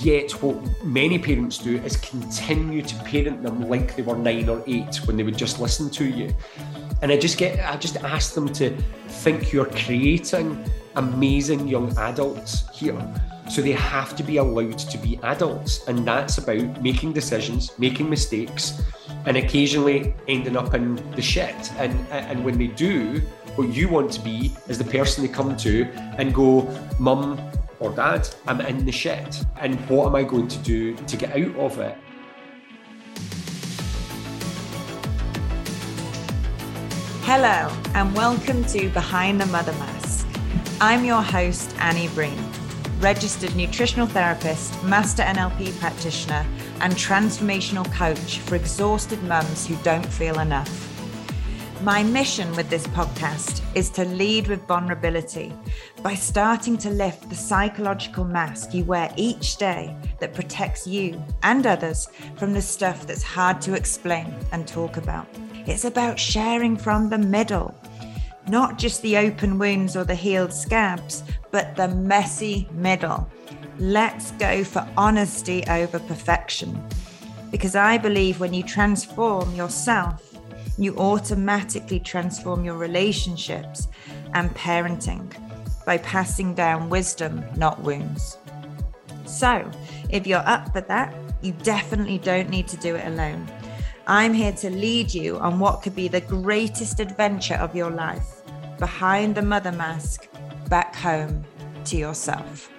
Yet, what many parents do is continue to parent them like they were nine or eight when they would just listen to you. And I just get, I just ask them to think you're creating amazing young adults here. So they have to be allowed to be adults. And that's about making decisions, making mistakes, and occasionally ending up in the shit. And, and when they do, what you want to be is the person they come to and go, Mum, or dad, I'm in the shit. And what am I going to do to get out of it? Hello, and welcome to Behind the Mother Mask. I'm your host, Annie Breen, registered nutritional therapist, master NLP practitioner, and transformational coach for exhausted mums who don't feel enough. My mission with this podcast is to lead with vulnerability by starting to lift the psychological mask you wear each day that protects you and others from the stuff that's hard to explain and talk about. It's about sharing from the middle, not just the open wounds or the healed scabs, but the messy middle. Let's go for honesty over perfection. Because I believe when you transform yourself, you automatically transform your relationships and parenting by passing down wisdom, not wounds. So, if you're up for that, you definitely don't need to do it alone. I'm here to lead you on what could be the greatest adventure of your life behind the mother mask, back home to yourself.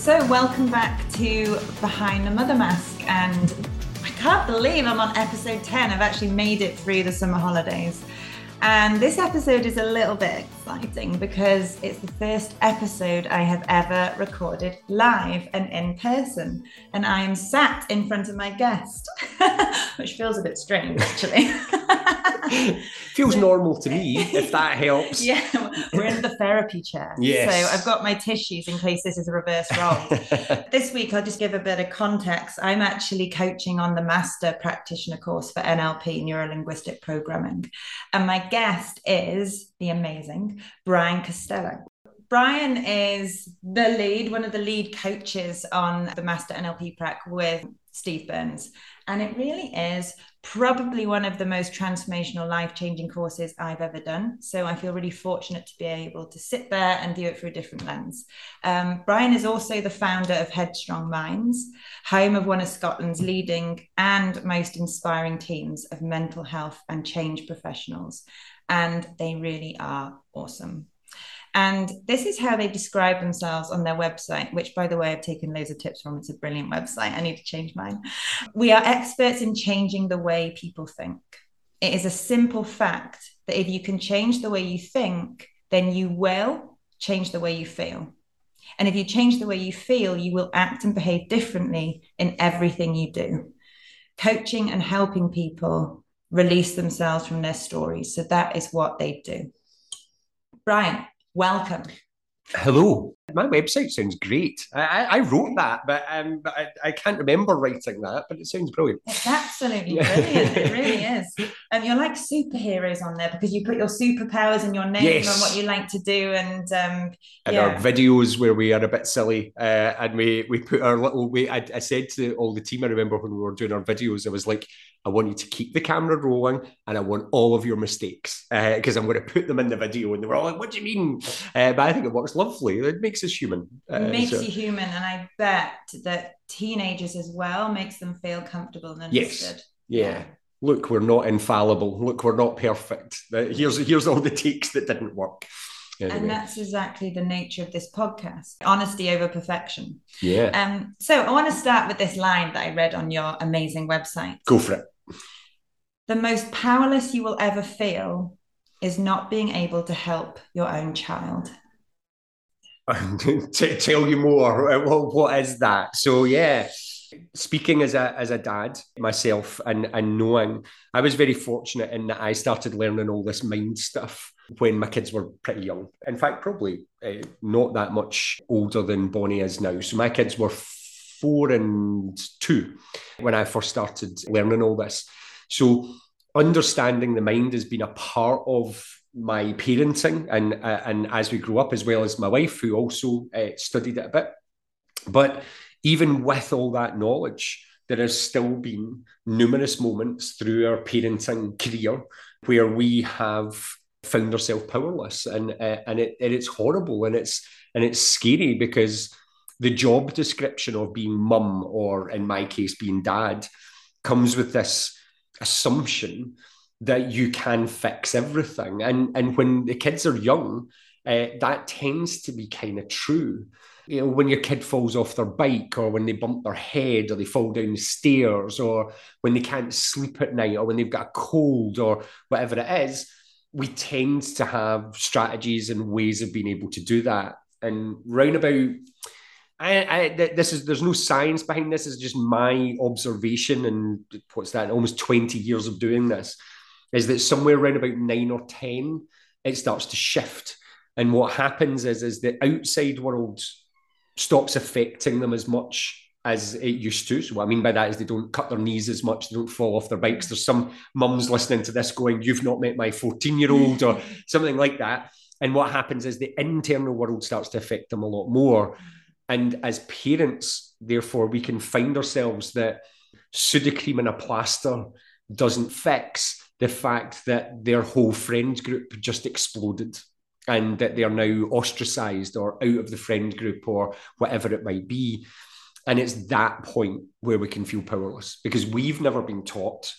So, welcome back to Behind the Mother Mask. And I can't believe I'm on episode 10. I've actually made it through the summer holidays. And this episode is a little bit exciting because it's the first episode I have ever recorded live and in person. And I am sat in front of my guest, which feels a bit strange actually. Feels normal to me, if that helps. Yeah, we're in the therapy chair. Yes. So I've got my tissues in case this is a reverse role. this week, I'll just give a bit of context. I'm actually coaching on the master practitioner course for NLP, Neuro Linguistic Programming. And my guest is the amazing Brian Costello. Brian is the lead, one of the lead coaches on the Master NLP Prac with Steve Burns. And it really is probably one of the most transformational, life changing courses I've ever done. So I feel really fortunate to be able to sit there and view it through a different lens. Um, Brian is also the founder of Headstrong Minds, home of one of Scotland's leading and most inspiring teams of mental health and change professionals. And they really are awesome. And this is how they describe themselves on their website, which, by the way, I've taken loads of tips from. It's a brilliant website. I need to change mine. We are experts in changing the way people think. It is a simple fact that if you can change the way you think, then you will change the way you feel. And if you change the way you feel, you will act and behave differently in everything you do. Coaching and helping people release themselves from their stories. So that is what they do. Brian, welcome. Hello. My website sounds great. I, I wrote that, but um, but I, I can't remember writing that, but it sounds brilliant. It's absolutely brilliant. it really is. And um, you're like superheroes on there because you put your superpowers and your name Yes. and what you like to do. And um, And yeah. our videos where we are a bit silly, uh, and we we put our little. We I, I said to all the team. I remember when we were doing our videos, I was like, I want you to keep the camera rolling, and I want all of your mistakes because I'm going to put them in the video. And they were all like, "What do you mean?" Uh, but I think it works lovely. It makes us human. Uh, makes so- you human. And I bet that teenagers as well makes them feel comfortable and understood. Yes. understood. Yeah. Look, we're not infallible. Look, we're not perfect. Uh, Here's here's all the takes that didn't work. And that's exactly the nature of this podcast honesty over perfection. yeah, Um, so I want to start with this line that I read on your amazing website. go for it. The most powerless you will ever feel is not being able to help your own child. T- tell you more. What, what is that? So yeah, speaking as a as a dad myself and and knowing, I was very fortunate in that I started learning all this mind stuff when my kids were pretty young. In fact, probably uh, not that much older than Bonnie is now. So my kids were four and two when I first started learning all this. So understanding the mind has been a part of my parenting and uh, and as we grew up, as well as my wife, who also uh, studied it a bit. But even with all that knowledge, there has still been numerous moments through our parenting career where we have found ourselves powerless, and uh, and it and it's horrible and it's and it's scary because the job description of being mum or in my case being dad comes with this assumption that you can fix everything. And and when the kids are young uh, that tends to be kind of true. You know when your kid falls off their bike or when they bump their head or they fall down the stairs or when they can't sleep at night or when they've got a cold or whatever it is we tend to have strategies and ways of being able to do that and round about I, I, this is there's no science behind this. It's just my observation, and what's that? Almost twenty years of doing this, is that somewhere around about nine or ten, it starts to shift, and what happens is is the outside world stops affecting them as much as it used to. So what I mean by that is they don't cut their knees as much, they don't fall off their bikes. There's some mums listening to this going, "You've not met my 14 year old," or something like that. And what happens is the internal world starts to affect them a lot more. And as parents, therefore, we can find ourselves that Sudocrem and a plaster doesn't fix the fact that their whole friend group just exploded and that they are now ostracized or out of the friend group or whatever it might be. And it's that point where we can feel powerless because we've never been taught.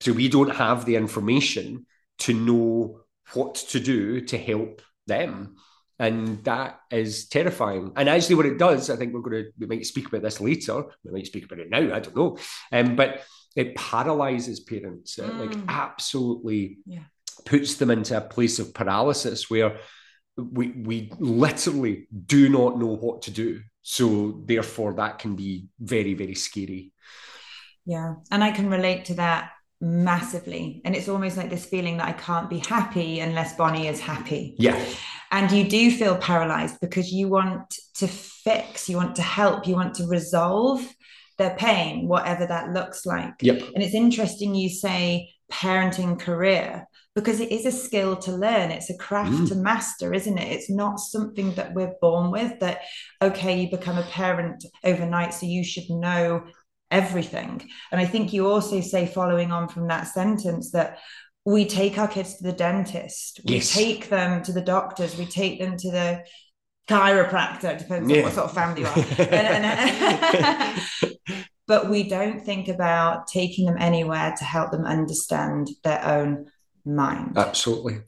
So we don't have the information to know what to do to help them and that is terrifying. And actually, what it does, I think we're going to we might speak about this later. We might speak about it now. I don't know, um, but it paralyzes parents. Mm. like absolutely yeah. puts them into a place of paralysis where we we literally do not know what to do. So therefore, that can be very very scary. Yeah, and I can relate to that massively and it's almost like this feeling that i can't be happy unless bonnie is happy yeah and you do feel paralyzed because you want to fix you want to help you want to resolve their pain whatever that looks like yep. and it's interesting you say parenting career because it is a skill to learn it's a craft mm. to master isn't it it's not something that we're born with that okay you become a parent overnight so you should know everything. And I think you also say, following on from that sentence, that we take our kids to the dentist, we yes. take them to the doctors, we take them to the chiropractor, depends yeah. on what sort of family you are. and, and, but we don't think about taking them anywhere to help them understand their own mind. Absolutely.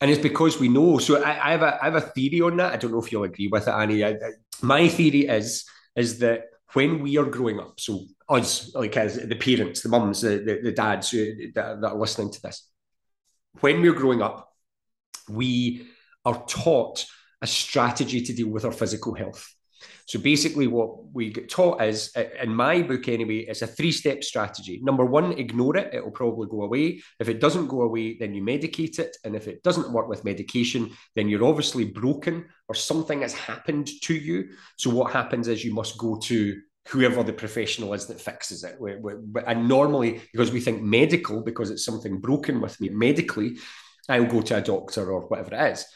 And it's because we know. So I, I, have a I have a theory on that. I don't know if you'll agree with it, Annie. I, I, my theory is is that when we are growing up, so us, like as the parents, the mums, the, the, the dads who, that, that are listening to this, when we're growing up, we are taught a strategy to deal with our physical health. So basically, what we get taught is, in my book anyway, it's a three step strategy. Number one, ignore it, it will probably go away. If it doesn't go away, then you medicate it. And if it doesn't work with medication, then you're obviously broken or something has happened to you. So what happens is you must go to whoever the professional is that fixes it. and normally, because we think medical, because it's something broken with me medically, I'll go to a doctor or whatever it is.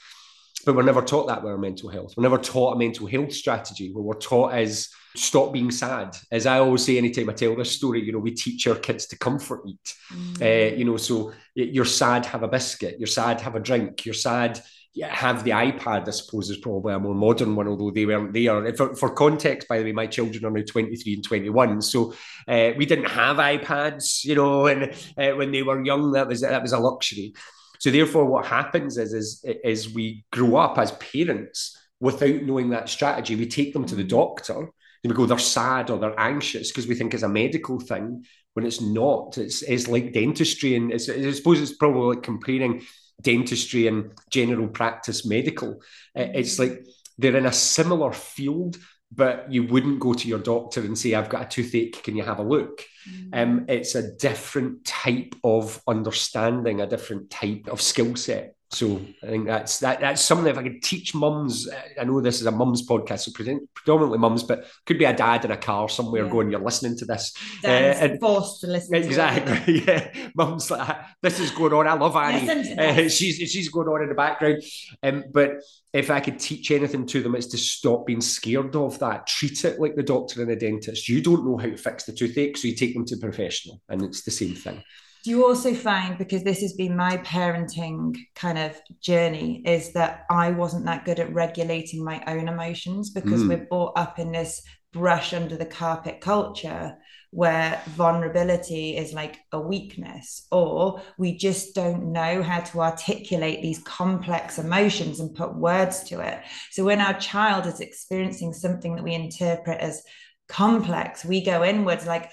But we're never taught that with our mental health. We're never taught a mental health strategy. What we're taught is stop being sad. As I always say, anytime I tell this story, you know, we teach our kids to comfort eat. Mm. Uh, you know, so you're sad, have a biscuit. You're sad, have a drink. You're sad, have the iPad, I suppose, is probably a more modern one, although they weren't there. For, for context, by the way, my children are now 23 and 21. So uh, we didn't have iPads, you know, and uh, when they were young, that was that was a luxury. So therefore, what happens is, is, is we grow up as parents without knowing that strategy. We take them to the doctor and we go, they're sad or they're anxious because we think it's a medical thing when it's not. It's, it's like dentistry. And I suppose it's probably like comparing dentistry and general practice medical. It's like they're in a similar field, but you wouldn't go to your doctor and say, I've got a toothache, can you have a look? Mm. Um, it's a different type of understanding, a different type of skill set. So I think that's that, that's something if I could teach mums. I know this is a mums podcast, so predominantly mums, but could be a dad in a car somewhere yeah. going, "You're listening to this." uh, and forced to listen. Exactly. yeah, mums like this is going on. I love Annie. Uh, she's she's going on in the background. Um, but if I could teach anything to them, it's to stop being scared of that. Treat it like the doctor and the dentist. You don't know how to fix the toothache, so you take them to a professional, and it's the same thing do you also find because this has been my parenting kind of journey is that i wasn't that good at regulating my own emotions because mm. we're brought up in this brush under the carpet culture where vulnerability is like a weakness or we just don't know how to articulate these complex emotions and put words to it so when our child is experiencing something that we interpret as complex we go inwards like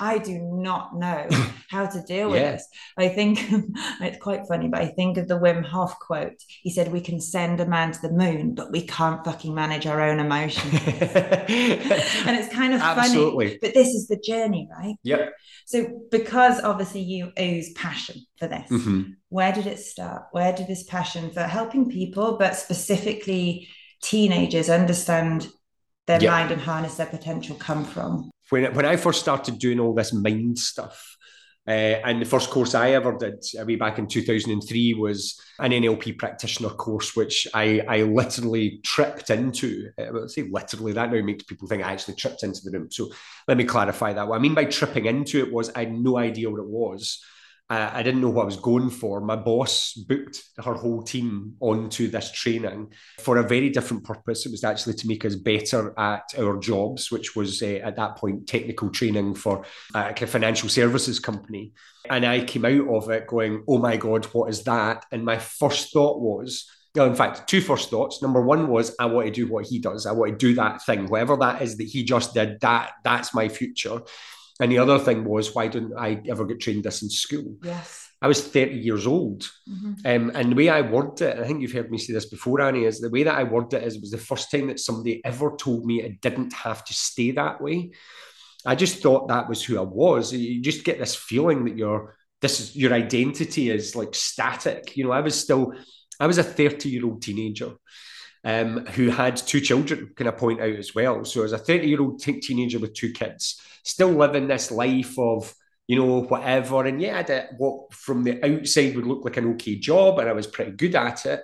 I do not know how to deal with yeah. this. I think it's quite funny, but I think of the Wim Hof quote. He said, We can send a man to the moon, but we can't fucking manage our own emotions. and it's kind of Absolutely. funny, but this is the journey, right? Yep. So, because obviously you ooze passion for this, mm-hmm. where did it start? Where did this passion for helping people, but specifically teenagers, understand their yep. mind and harness their potential come from? when when I first started doing all this mind stuff, uh, and the first course I ever did, uh, way back in 2003, was an NLP practitioner course, which I, I literally tripped into. Uh, well, say literally, that now makes people think I actually tripped into the room. So let me clarify that. What I mean by tripping into it was I had no idea what it was. Uh, I didn't know what I was going for. My boss booked her whole team onto this training for a very different purpose. It was actually to make us better at our jobs, which was uh, at that point technical training for a financial services company. And I came out of it going, oh my God, what is that? And my first thought was, in fact, two first thoughts. Number one was I want to do what he does. I want to do that thing, whatever that is that he just did. That that's my future. And the other thing was, why didn't I ever get trained this in school? Yes. I was 30 years old. Mm-hmm. Um, and the way I worded it, I think you've heard me say this before, Annie, is the way that I worded it is it was the first time that somebody ever told me it didn't have to stay that way. I just thought that was who I was. You just get this feeling that your this is your identity is like static. You know, I was still, I was a 30 year old teenager um, who had two children, can I point out as well? So as a 30 year old t- teenager with two kids, still living this life of, you know, whatever. And yeah, I did what from the outside would look like an okay job, and I was pretty good at it.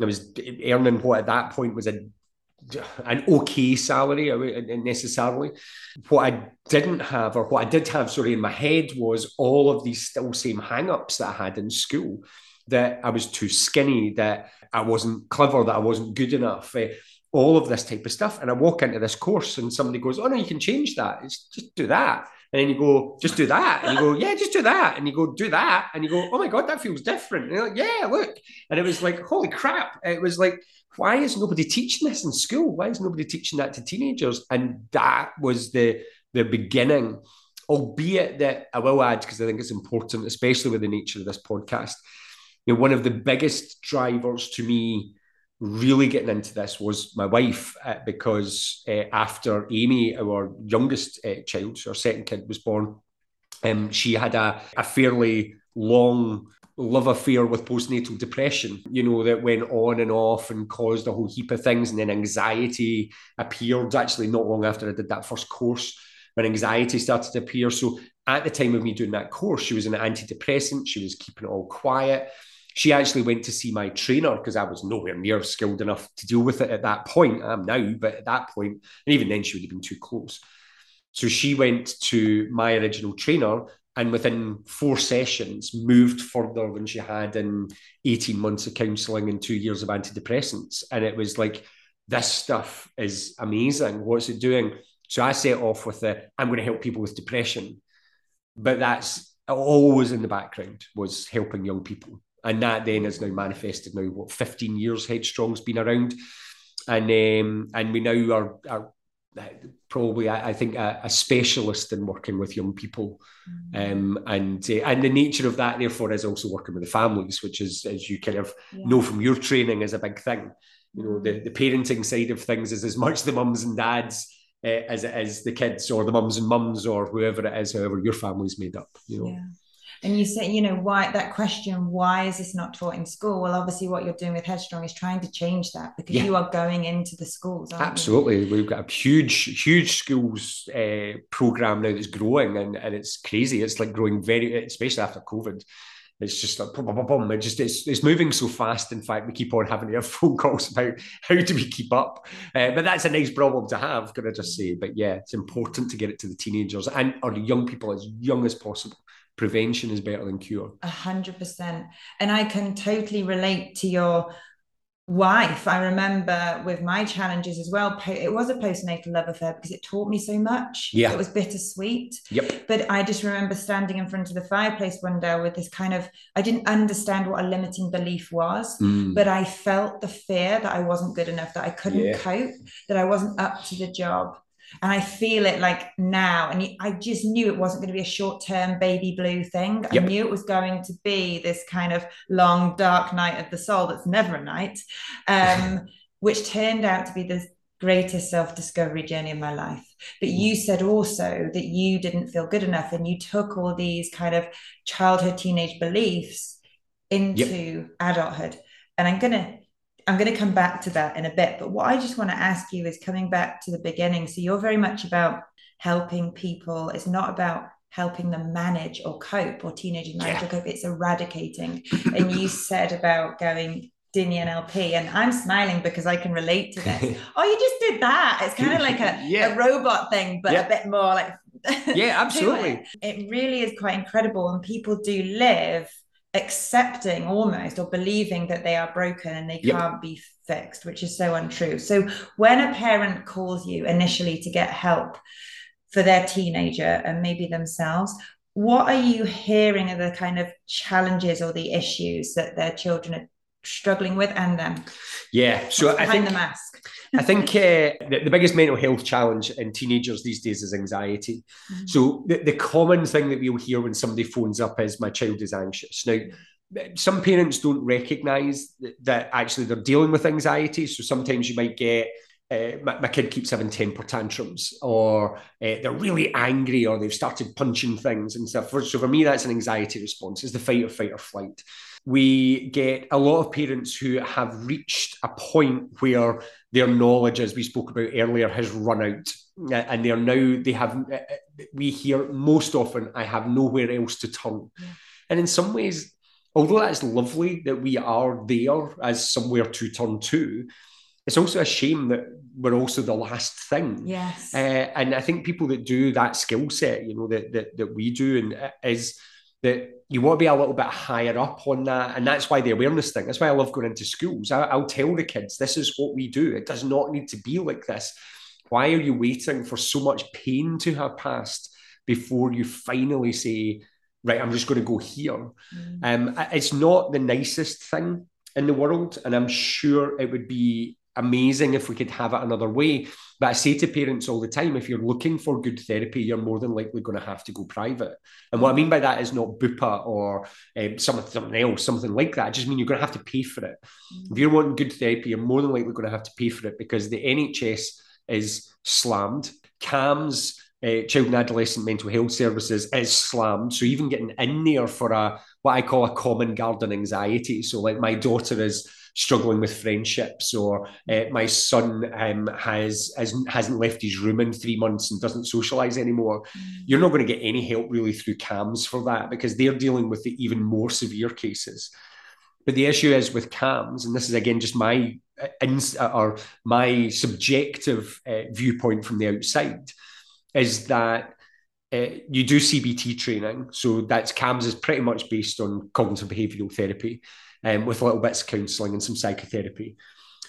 I was earning what at that point was a an okay salary necessarily. What I didn't have, or what I did have, sorry, in my head was all of these still same hang-ups that I had in school. That I was too skinny, that I wasn't clever, that I wasn't good enough. Uh, all of this type of stuff. And I walk into this course and somebody goes, Oh no, you can change that. It's just do that. And then you go, just do that. And you go, yeah, just do that. And you go, do that. And you go, oh my God, that feels different. And you're like, yeah, look. And it was like, holy crap. It was like, why is nobody teaching this in school? Why is nobody teaching that to teenagers? And that was the the beginning, albeit that I will add, because I think it's important, especially with the nature of this podcast. You know, one of the biggest drivers to me really getting into this was my wife uh, because uh, after Amy, our youngest uh, child, our second kid was born, um, she had a, a fairly long love affair with postnatal depression, you know, that went on and off and caused a whole heap of things. And then anxiety appeared actually not long after I did that first course when anxiety started to appear. So at the time of me doing that course, she was an antidepressant, she was keeping it all quiet she actually went to see my trainer because I was nowhere near skilled enough to deal with it at that point. I am now, but at that point, and even then, she would have been too close. So she went to my original trainer and within four sessions moved further than she had in 18 months of counseling and two years of antidepressants. And it was like, this stuff is amazing. What's it doing? So I set off with the I'm going to help people with depression. But that's always in the background was helping young people and that then is now manifested now what 15 years headstrong's been around and um, and we now are, are probably I, I think a, a, specialist in working with young people mm. um, and uh, and the nature of that therefore is also working with the families which is as you kind of yeah. know from your training is a big thing you know the, mm. the parenting side of things is as much the mums and dads uh, as it is the kids or the mums and mums or whoever it is however your family's made up you know yeah And you say, you know, why that question, why is this not taught in school? Well, obviously, what you're doing with Headstrong is trying to change that because yeah. you are going into the schools. Absolutely. You? We've got a huge, huge schools uh, program now that's growing and, and it's crazy. It's like growing very, especially after COVID it's just like boom, boom, boom. It just it's, it's moving so fast. In fact, we keep on having to have phone calls about how do we keep up. Uh, but that's a nice problem to have, can I just say? But yeah, it's important to get it to the teenagers and or the young people as young as possible. Prevention is better than cure. A hundred percent. And I can totally relate to your wife i remember with my challenges as well it was a postnatal love affair because it taught me so much yeah it was bittersweet yep but i just remember standing in front of the fireplace one day with this kind of i didn't understand what a limiting belief was mm. but i felt the fear that i wasn't good enough that i couldn't yeah. cope that i wasn't up to the job and I feel it like now. And I just knew it wasn't going to be a short term baby blue thing. Yep. I knew it was going to be this kind of long, dark night of the soul that's never a night, um, which turned out to be the greatest self discovery journey of my life. But you mm. said also that you didn't feel good enough and you took all these kind of childhood, teenage beliefs into yep. adulthood. And I'm going to I'm going to come back to that in a bit. But what I just want to ask you is coming back to the beginning. So you're very much about helping people. It's not about helping them manage or cope or teenagers manage yeah. or cope. It's eradicating. and you said about going Dinny NLP, and I'm smiling because I can relate to this. oh, you just did that. It's kind of like a, yeah. a robot thing, but yeah. a bit more like yeah, absolutely. it really is quite incredible, and people do live accepting almost or believing that they are broken and they yep. can't be fixed, which is so untrue. So when a parent calls you initially to get help for their teenager and maybe themselves, what are you hearing are the kind of challenges or the issues that their children are struggling with and them? Yeah, so I think the mask. I think uh, the, the, biggest mental health challenge in teenagers these days is anxiety. Mm-hmm. So the, the common thing that we'll hear when somebody phones up is my child is anxious. Now, some parents don't recognize that, that actually they're dealing with anxiety. So sometimes you might get uh, my, my, kid keeps having temper tantrums, or uh, they're really angry, or they've started punching things and stuff. So for me, that's an anxiety response. It's the fight or fight or flight we get a lot of parents who have reached a point where their knowledge, as we spoke about earlier, has run out. Uh, and they're now, they have, uh, uh, we hear most often, I have nowhere else to turn. Yeah. And in some ways, although that's lovely that we are there as somewhere to turn to, it's also a shame that we're also the last thing. Yes. Uh, and I think people that do that skill set, you know, that, that that we do, and is that you want to be a little bit higher up on that. And that's why the awareness thing, that's why I love going into schools. I, will tell the kids, this is what we do. It does not need to be like this. Why are you waiting for so much pain to have passed before you finally say, right, I'm just going to go here? Mm. Um, it's not the nicest thing in the world. And I'm sure it would be amazing if we could have it another way. But I say to parents all the time if you're looking for good therapy, you're more than likely going to have to go private. And what I mean by that is not Bupa or um, something else, something like that. I just mean you're going to have to pay for it. Mm-hmm. If you're wanting good therapy, you're more than likely going to have to pay for it because the NHS is slammed. CAMHS, uh, child and adolescent mental health services, is slammed. So even getting in there for a what I call a common garden anxiety. So like my daughter is struggling with friendships, or uh, my son um, has, has hasn't left his room in three months and doesn't socialize anymore. Mm. You're not going to get any help really through CAMHS for that because they're dealing with the even more severe cases. But the issue is with CAMHS, and this is again just my uh, ins- uh, or my subjective uh, viewpoint from the outside, is that uh, you do CBT training. So that's CAMHS is pretty much based on cognitive behavioral therapy um, with little bits of counselling and some psychotherapy.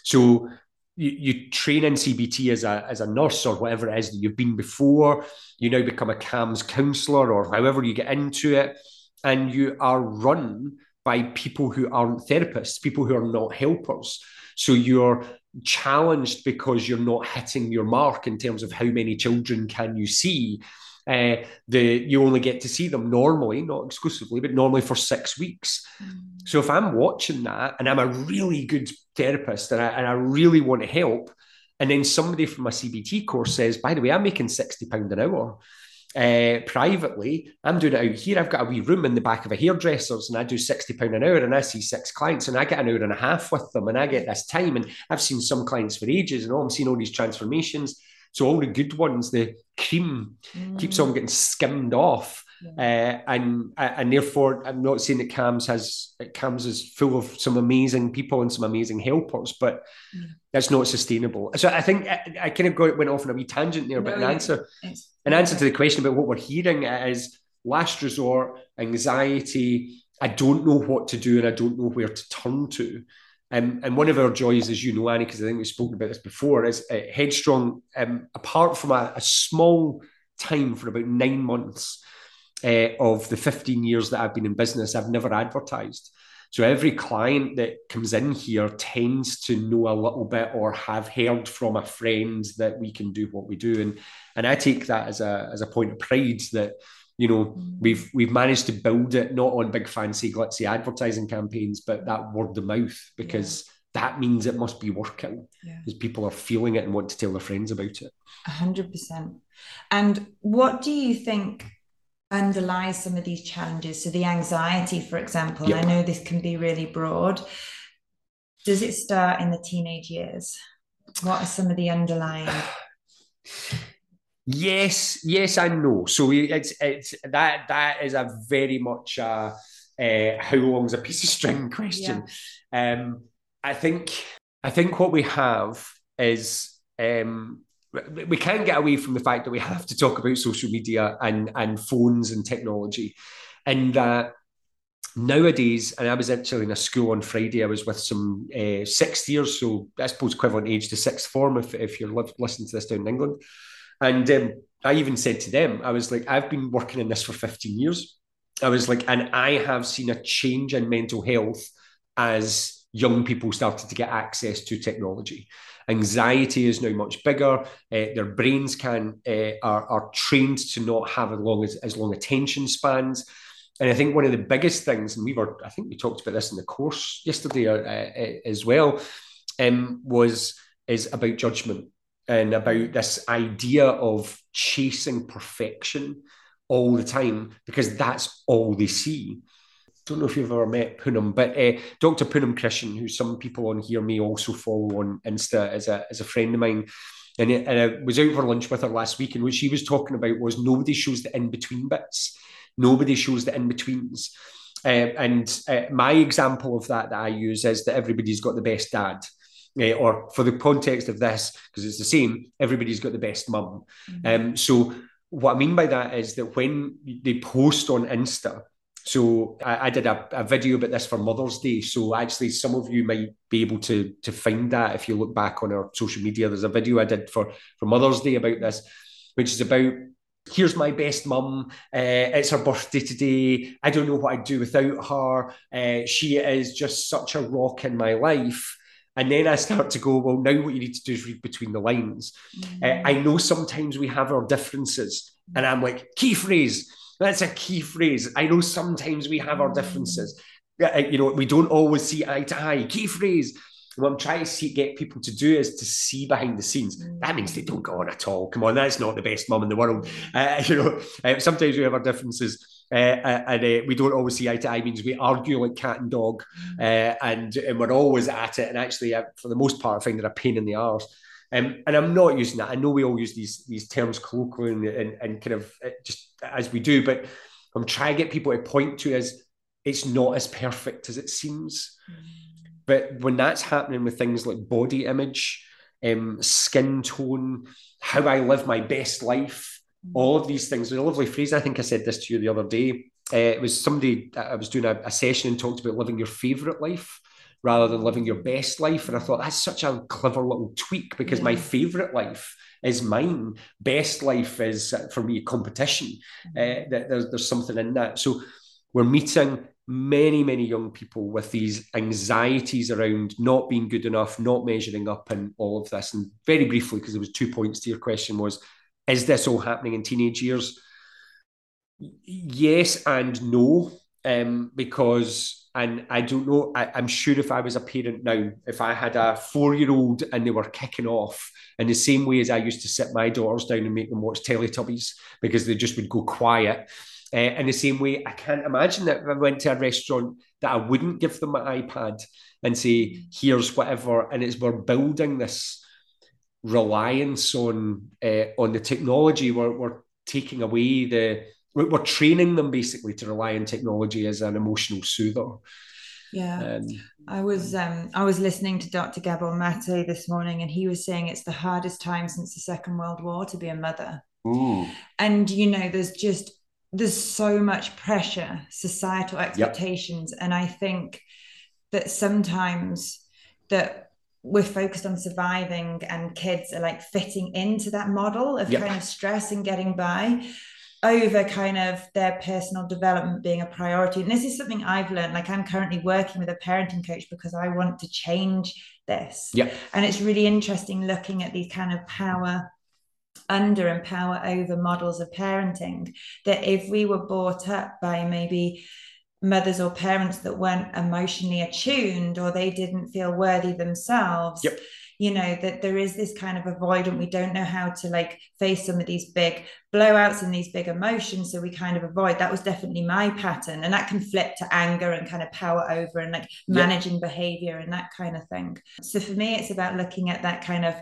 So you, you train in CBT as a, as a nurse or whatever it is that you've been before. You now become a CAMHS counsellor or however you get into it. And you are run by people who aren't therapists, people who are not helpers. So you're challenged because you're not hitting your mark in terms of how many children can you see uh, the you only get to see them normally, not exclusively, but normally for six weeks. Mm. So if I'm watching that and I'm a really good therapist and I, and I really want to help, and then somebody from a CBT course says, by the way, I'm making sixty pound an hour. uh, privately. I'm doing it out here. I've got a wee room in the back of a hairdresser's and I do £60 an hour and I see six clients and I get an hour and a half with them and I get this time. And I've seen some clients for ages and oh, I'm seeing all these transformations. So all the good ones, the cream mm. keeps on getting skimmed off. Uh, and and therefore, I'm not saying that CAMHS has CAMHS is full of some amazing people and some amazing helpers, but mm. that's not sustainable. So I think I, I kind of got, went off on a wee tangent there, no, but an answer, an answer to the question about what we're hearing is last resort, anxiety. I don't know what to do and I don't know where to turn to. Um, and one of our joys, as you know, Annie, because I think we've spoken about this before, is uh, Headstrong, um, apart from a, a, small time for about nine months uh, of the 15 years that I've been in business, I've never advertised. So every client that comes in here tends to know a little bit or have heard from a friend that we can do what we do. And, and I take that as a, as a point of pride that you know mm. we've we've managed to build it not on big fancy glitzy advertising campaigns but that word of mouth because yeah. that means it must be working because yeah. people are feeling it and want to tell their friends about it 100% and what do you think underlies some of these challenges so the anxiety for example yep. i know this can be really broad does it start in the teenage years what are some of the underlying Yes, yes, and no. So it's it's that that is a very much a uh, how long's a piece of string question. Yeah. Um, I think I think what we have is um, we can't get away from the fact that we have to talk about social media and and phones and technology, and that. Nowadays, and I was actually in a school on Friday. I was with some uh, sixth years, so I suppose equivalent age to sixth form if, if you're listening to this down in England. And um, I even said to them, I was like, I've been working in this for 15 years. I was like, and I have seen a change in mental health as young people started to get access to technology. Anxiety is now much bigger. Uh, their brains can uh, are, are trained to not have as long as, as long attention spans. And I think one of the biggest things, and we were, I think we talked about this in the course yesterday uh, uh as well, um, was is about judgment and about this idea of chasing perfection all the time because that's all they see. Don't know if you've ever met Punam, but uh, Dr. Punam Krishan, who some people on here may also follow on Insta as a, as a friend of mine, and, it, and I was out for lunch with her last week, and what she was talking about was nobody shows the in between bits, nobody shows the in betweens. Uh, and uh, my example of that that I use is that everybody's got the best dad uh, or for the context of this, because it's the same, everybody's got the best mum. Mm-hmm. Um, so what I mean by that is that when they post on Insta, so I, I did a, a, video about this for Mother's Day. So actually, some of you might be able to to find that if you look back on our social media. There's a video I did for for Mother's Day about this, which is about here's my best mum. Uh, it's her birthday today. I don't know what I'd do without her. Uh, she is just such a rock in my life. And then I start to go, well, now what you need to do is read between the lines. Mm-hmm. Uh, I know sometimes we have our differences, and I'm like, key phrase. That's a key phrase. I know sometimes we have our differences. You know, we don't always see eye to eye. Key phrase. What I'm trying to see, get people to do is to see behind the scenes. That means they don't go on at all. Come on, that's not the best mum in the world. Uh, you know, uh, sometimes we have our differences uh, uh, and uh, we don't always see eye to eye means we argue like cat and dog, mm. uh, and and we're always at it. And actually, uh, for the most part, I find it a pain in the arse. Um, and I'm not using that. I know we all use these these terms colloquially and, and, and kind of uh, just as we do, but I'm trying to get people to point to as it's not as perfect as it seems. But when that's happening with things like body image, um, skin tone, how I live my best life, all of these things. A lovely phrase. I think I said this to you the other day. Uh, it was somebody I was doing a, a session and talked about living your favorite life rather than living your best life. And I thought that's such a clever little tweak because yeah. my favorite life is mine. Best life is for me competition. Uh, there's, there's something in that. So we're meeting many, many young people with these anxieties around not being good enough, not measuring up, and all of this. And very briefly, because there was two points to your question, was is this all happening in teenage years? Yes and no, um, because And I don't know, I, am sure if I was a parent now, if I had a four year old and they were kicking off in the same way as I used to sit my daughters down and make them watch Teletubbies because they just would go quiet. Uh, in the same way, I can't imagine that if I went to a restaurant that I wouldn't give them my iPad and say, here's whatever. And it's we're building this reliance on uh, on the technology. We're, we're taking away the we're training them basically to rely on technology as an emotional soother. Yeah, um, I was um, I was listening to Dr. Gabor Mate this morning, and he was saying it's the hardest time since the Second World War to be a mother. Ooh. And you know, there's just there's so much pressure, societal expectations, yep. and I think that sometimes that we're focused on surviving and kids are like fitting into that model of yep. kind of stress and getting by over kind of their personal development being a priority. And this is something I've learned. Like I'm currently working with a parenting coach because I want to change this. Yeah. And it's really interesting looking at these kind of power under and power over models of parenting. That if we were brought up by maybe mothers or parents that weren't emotionally attuned or they didn't feel worthy themselves. Yep you know that there is this kind of avoidant we don't know how to like face some of these big blowouts and these big emotions so we kind of avoid that was definitely my pattern and that can flip to anger and kind of power over and like managing yeah. behavior and that kind of thing so for me it's about looking at that kind of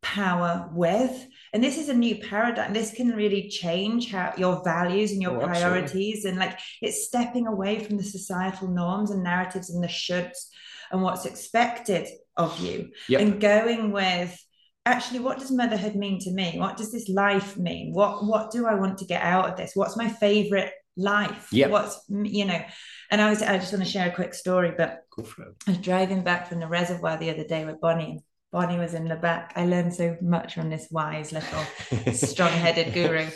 power with and this is a new paradigm this can really change how your values and your oh, priorities absolutely. and like it's stepping away from the societal norms and narratives and the shoulds and what's expected of you yep. and going with actually what does motherhood mean to me? What does this life mean? What what do i want to get out of this? What's my favorite life? Yeah what's you know? And i was i just want to share a quick story but i was driving back from the reservoir the other day with bonnie and bonnie was in the back. I learned so much from this wise little strong-headed guru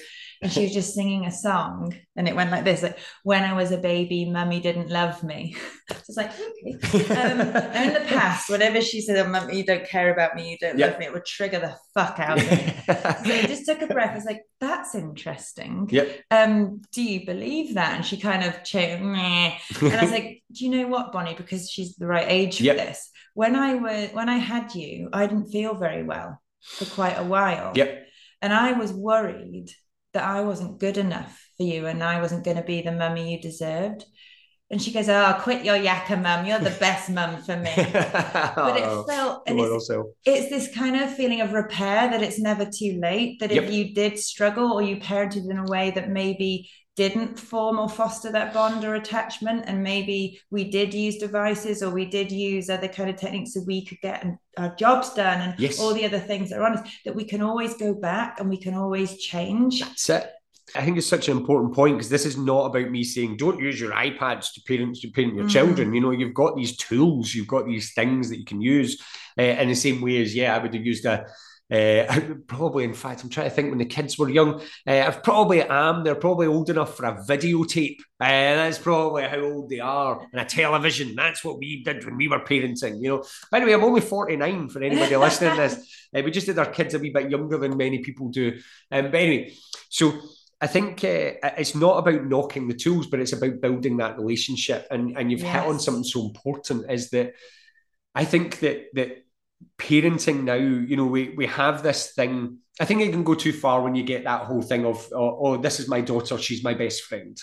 and she was just singing a song and it went like this like when i was a baby mummy didn't love me. So it's like okay. Um, in the past whenever she said oh, mummy you don't care about me you don't yep. love me it would trigger the fuck out of me. So i just took a breath i was like that's interesting. Yep. um do you believe that? And she kind of changed and i was like do you know what bonnie? Because she's the right age for yep. this. When i was when i had you i didn't feel very well for quite a while. Yep and i was worried that I wasn't good enough for you and I wasn't going to be the mummy you deserved. And she goes, Oh, quit your yakka mum. You're the best mum for me. but it felt, and it's, it's, this kind of feeling of repair that it's never too late. That yep. if you did struggle or you parented in a way that maybe didn't form or foster that bond or attachment and maybe we did use devices or we did use other kind of techniques so we could get our jobs done and yes. all the other things that are on us that we can always go back and we can always change that's it I think it's such an important point because this is not about me saying don't use your iPads to parent to parent your mm. children. You know, you've got these tools, you've got these things that you can use uh, in the same way as yeah, I would have used a uh, probably, in fact, I'm trying to think when the kids were young. Uh, I probably am. They're probably old enough for a videotape. Uh, that's probably how old they are. And a television. That's what we did when we were parenting. You know. By the way, I'm only 49 for anybody listening to this. Uh, we just did our kids a wee bit younger than many people do. Um, but anyway, so. I think uh, it's not about knocking the tools, but it's about building that relationship. And and you've yes. hit on something so important is that I think that that parenting now, you know, we we have this thing. I think it can go too far when you get that whole thing of, oh, oh, this is my daughter, she's my best friend.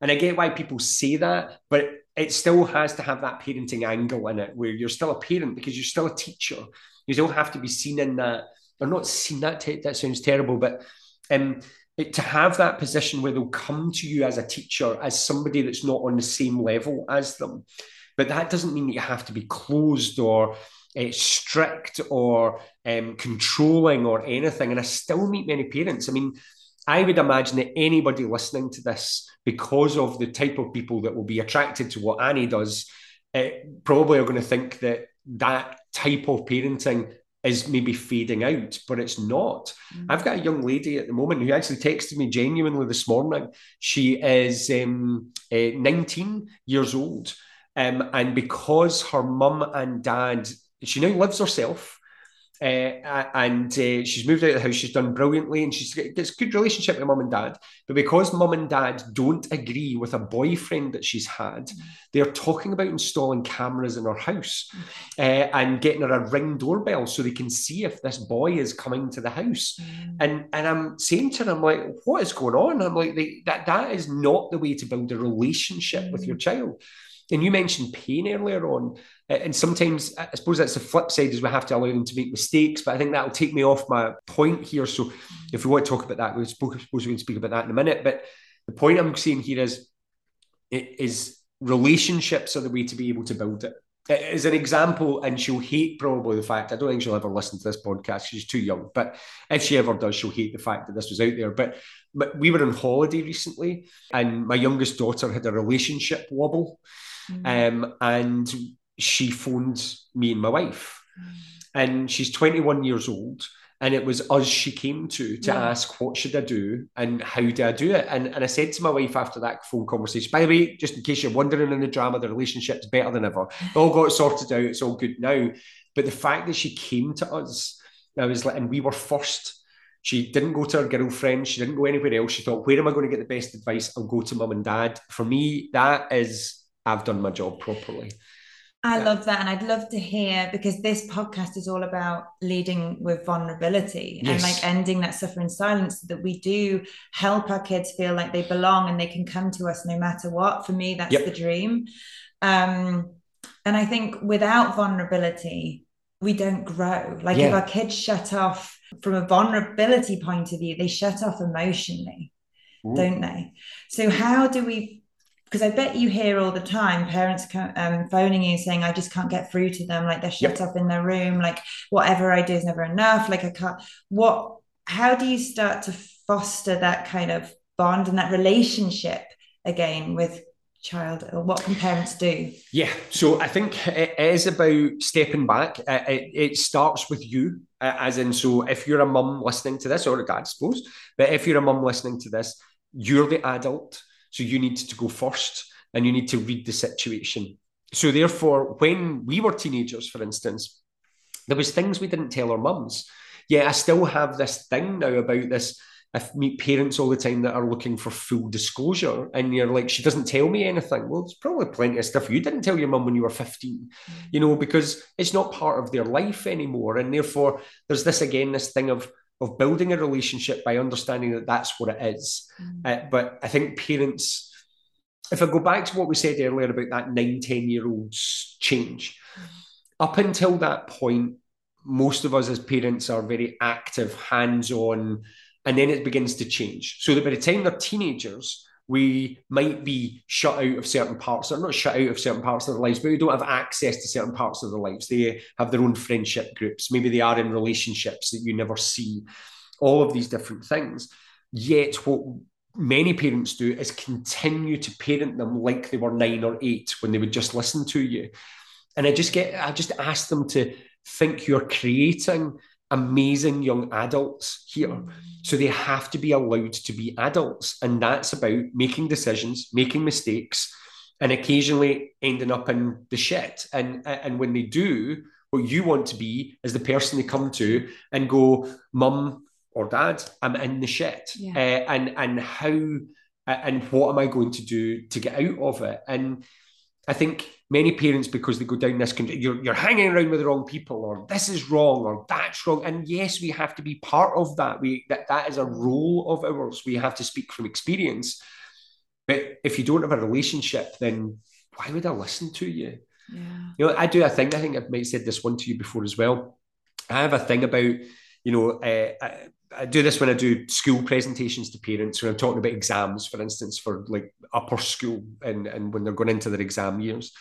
And I get why people say that, but it still has to have that parenting angle in it where you're still a parent because you're still a teacher. You don't have to be seen in that, or not seen that, that sounds terrible, but um, it, to have that position where they'll come to you as a teacher, as somebody that's not on the same level as them. But that doesn't mean that you have to be closed or uh, strict or um, controlling or anything. And I still meet many parents. I mean, I would imagine that anybody listening to this, because of the type of people that will be attracted to what Annie does, uh, probably are going to think that that type of parenting is maybe fading out, but it's not. Mm-hmm. I've got a young lady at the moment who actually texted me genuinely this morning. She is um, uh, 19 years old. Um, and because her mum and dad she now lives herself. Uh, and uh, she's moved out of the house. She's done brilliantly, and she's gets a good relationship with mum and dad. But because mum and dad don't agree with a boyfriend that she's had, mm. they're talking about installing cameras in her house uh, and getting her a ring doorbell so they can see if this boy is coming to the house. Mm. And and I'm saying to her, I'm like, what is going on? I'm like, that that is not the way to build a relationship mm. with your child. And you mentioned pain earlier on, and sometimes I suppose that's the flip side is we have to allow them to make mistakes. But I think that'll take me off my point here. So if we want to talk about that, we suppose we can speak about that in a minute. But the point I'm saying here is, is relationships are the way to be able to build it. As an example, and she'll hate probably the fact I don't think she'll ever listen to this podcast. She's too young, but if she ever does, she'll hate the fact that this was out there. But but we were on holiday recently, and my youngest daughter had a relationship wobble. Mm-hmm. Um, and she phoned me and my wife. Mm-hmm. And she's 21 years old. And it was us she came to to yeah. ask what should I do and how do I do it. And, and I said to my wife after that phone conversation, by the way, just in case you're wondering in the drama, the relationship's better than ever. It all got sorted out. It's all good now. But the fact that she came to us, I was like, and we were first. She didn't go to her girlfriend. She didn't go anywhere else. She thought, where am I going to get the best advice? I'll go to mum and dad. For me, that is I've done my job properly. I yeah. love that. And I'd love to hear because this podcast is all about leading with vulnerability yes. and like ending that suffering silence so that we do help our kids feel like they belong and they can come to us no matter what. For me, that's yep. the dream. Um, and I think without vulnerability, we don't grow. Like yeah. if our kids shut off from a vulnerability point of view, they shut off emotionally, Ooh. don't they? So, how do we because I bet you hear all the time parents um, phoning you saying, I just can't get through to them. Like they're shut yep. up in their room. Like whatever I do is never enough. Like I can't. What, how do you start to foster that kind of bond and that relationship again with child or what can parents do yeah so i think it is about stepping back it, it starts with you as in so if you're a mum listening to this or a dad I suppose but if you're a mum listening to this you're the adult so you need to go first and you need to read the situation. So therefore, when we were teenagers, for instance, there was things we didn't tell our mums. Yeah, I still have this thing now about this. I meet parents all the time that are looking for full disclosure, and you're like, she doesn't tell me anything. Well, there's probably plenty of stuff you didn't tell your mum when you were 15, mm. you know, because it's not part of their life anymore. And therefore, there's this again, this thing of of building a relationship by understanding that that's what it is. Mm. Uh, but I think parents, if I go back to what we said earlier about that nine, 10 year olds change, mm. up until that point, most of us as parents are very active, hands on, and then it begins to change. So that by the time they're teenagers, we might be shut out of certain parts. They're not shut out of certain parts of their lives, but we don't have access to certain parts of their lives. They have their own friendship groups. Maybe they are in relationships that you never see. All of these different things. Yet, what many parents do is continue to parent them like they were nine or eight when they would just listen to you. And I just get, I just ask them to think you're creating amazing young adults here. So they have to be allowed to be adults. And that's about making decisions, making mistakes, and occasionally ending up in the shit. And, and when they do, what you want to be is the person they come to and go, Mum or Dad, I'm in the shit. Yeah. Uh, and, and how and what am I going to do to get out of it? And I think many parents, because they go down this, you're, you're hanging around with the wrong people, or this is wrong, or that's wrong. And yes, we have to be part of that. We that that is a role of ours. We have to speak from experience. But if you don't have a relationship, then why would I listen to you? Yeah. You know, I do a thing. I think I might have said this one to you before as well. I have a thing about, you know, uh, I, do this when I do school presentations to parents when I'm talking about exams, for instance, for like upper school and, and when they're going into their exam years.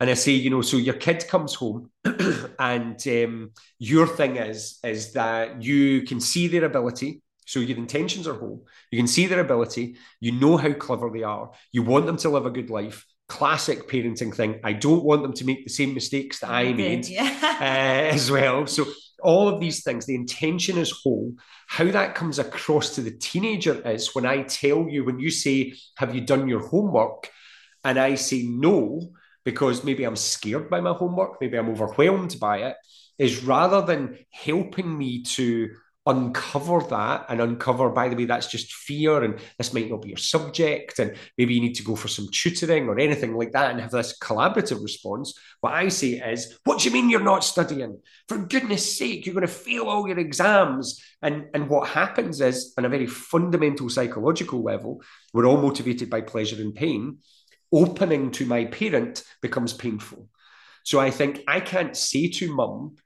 And I say, you know, so your kid comes home and um, your thing is, is that you can see their ability. So your intentions are whole. You can see their ability. You know how clever they are. You want them to live a good life classic parenting thing. I don't want them to make the same mistakes that I, made yeah. uh, as well. So all of these things, the intention is whole. How that comes across to the teenager is when I tell you, when you say, Have you done your homework? And I say no, because maybe I'm scared by my homework, maybe I'm overwhelmed by it, is rather than helping me to uncover that and uncover, by the way, that's just fear and this might not be your subject. And maybe you need to go for some tutoring or anything like that and have this collaborative response. What I say is, what do you mean you're not studying? For goodness sake, you're going to fail all your exams. And, and what happens is, on a very fundamental psychological level, we're all motivated by pleasure and pain. Opening to my parent becomes painful. So I think I can't say to mum,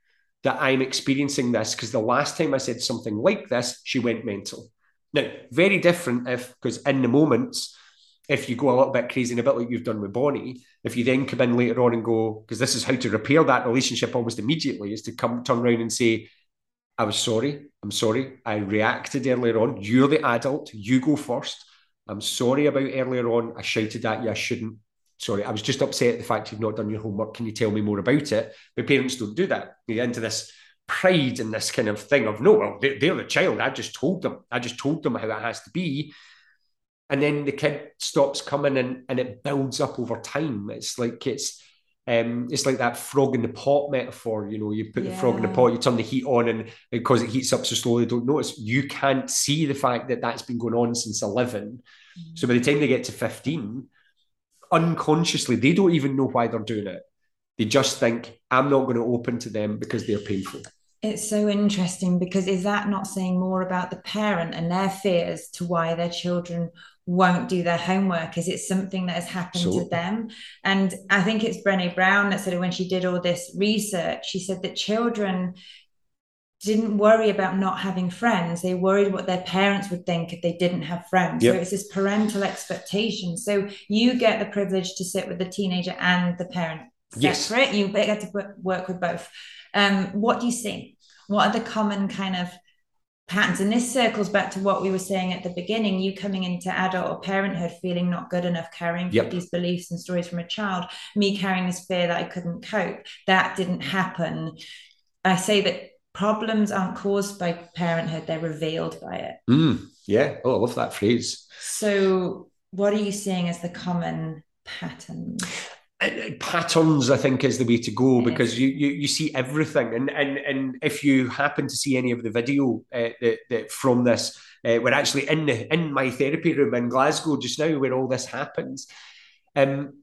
that I'm experiencing this because the last time I said something like this, she went mental. Now, very different if, because in the moments, if you go a little bit crazy and a bit like you've done with Bonnie, if you then come in later on and go, because this is how to repair that relationship almost immediately, is to come turn around and say, I was sorry. I'm sorry. I reacted earlier on. You're the adult. You go first. I'm sorry about earlier on. I shouted at you. I shouldn't sorry, I was just upset at the fact you've not done your homework. Can you tell me more about it? But parents don't do that. You get into this pride and this kind of thing of no, well, they're, they're the child. I just told them. I just told them how it has to be. And then the kid stops coming and, and it builds up over time. It's like it's um, it's like that frog in the pot metaphor. You know, you put yeah. the frog in the pot, you turn the heat on, and because it heats up so slowly, they don't notice. You can't see the fact that that's been going on since 11. Mm-hmm. So by the time they get to 15, unconsciously, they don't even know why they're doing it. They just think, I'm not going to open to them because they're painful. It's so interesting because is that not saying more about the parent and their fears to why their children won't do their homework? Is it something that has happened so, to them? And I think it's Brené Brown that said when she did all this research, she said that children didn't worry about not having friends. They worried what their parents would think if they didn't have friends. Yep. So it's this parental expectation. So you get the privilege to sit with the teenager and the parent Yes. separate. Yes. You get to work with both. Um, what do you see? What are the common kind of patterns? And this circles back to what we were saying at the beginning. You coming into adult or parenthood feeling not good enough, carrying yep. these beliefs and stories from a child. Me carrying this fear that I couldn't cope. That didn't happen. I say that problems aren't caused by parenthood, they're revealed by it. Mm, yeah. Oh, I love that phrase. So, what are you seeing as the common patterns? Uh, uh, patterns, I think, is the way to go because you, you you see everything, and and and if you happen to see any of the video uh, that, that from this, uh, we're actually in the in my therapy room in Glasgow just now where all this happens. Um,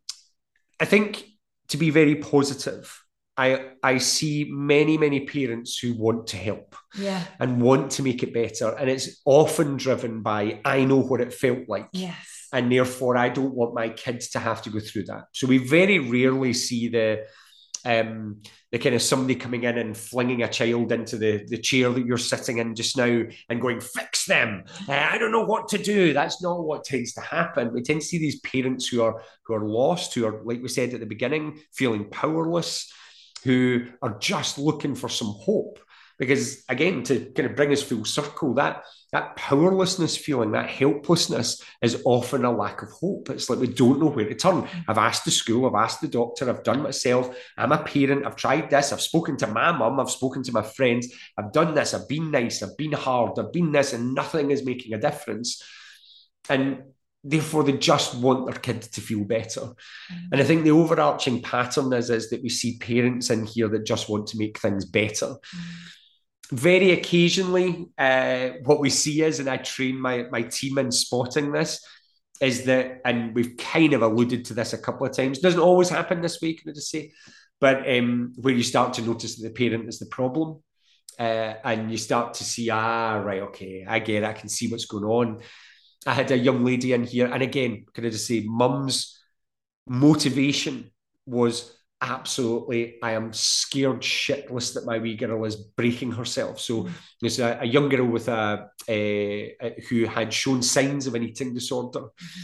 I think to be very positive, I I see many many parents who want to help, yeah, and want to make it better, and it's often driven by I know what it felt like, yes, and therefore I don't want my kids to have to go through that. So we very rarely see the um the kind of somebody coming in and flinging a child into the the chair that you're sitting in just now and going fix them. Uh, I don't know what to do. That's not what tends to happen. We tend to see these parents who are who are lost, who are like we said at the beginning, feeling powerless who are just looking for some hope. Because again, to kind of bring us full circle, that that powerlessness feeling, that helplessness is often a lack of hope. It's like we don't know where to turn. I've asked the school, I've asked the doctor, I've done myself, I'm a parent, I've tried this, I've spoken to my mum, I've spoken to my friends, I've done this, I've been nice, I've been hard, I've been this, and nothing is making a difference. And therefore they just want their kid to feel better. Mm-hmm. And I think the overarching pattern is, is that we see parents in here that just want to make things better. Mm-hmm. Very occasionally, uh, what we see is, and I train my, my team in spotting this, is that, and we've kind of alluded to this a couple of times, doesn't always happen this week, can I just say, but um, where you start to notice that the parent is the problem. Uh, and you start to see, ah, right, okay, I get it, I can see what's going on I had a young lady in here, and again, can I just say, mum's motivation was absolutely, I am scared shitless that my wee girl is breaking herself. So there's a, a young girl with a, a, a, who had shown signs of an eating disorder. Mm-hmm.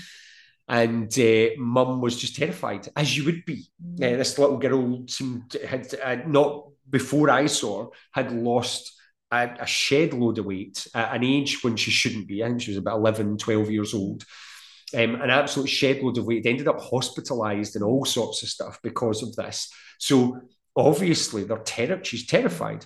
And uh, mum was just terrified, as you would be. Uh, this little girl seemed had uh, not before I saw her had lost a, a shed load of weight at an age when she shouldn't be. I think she was about 11, 12 years old. Um, an absolute shed load of weight, ended up hospitalized and all sorts of stuff because of this. So obviously they're ter- she's terrified.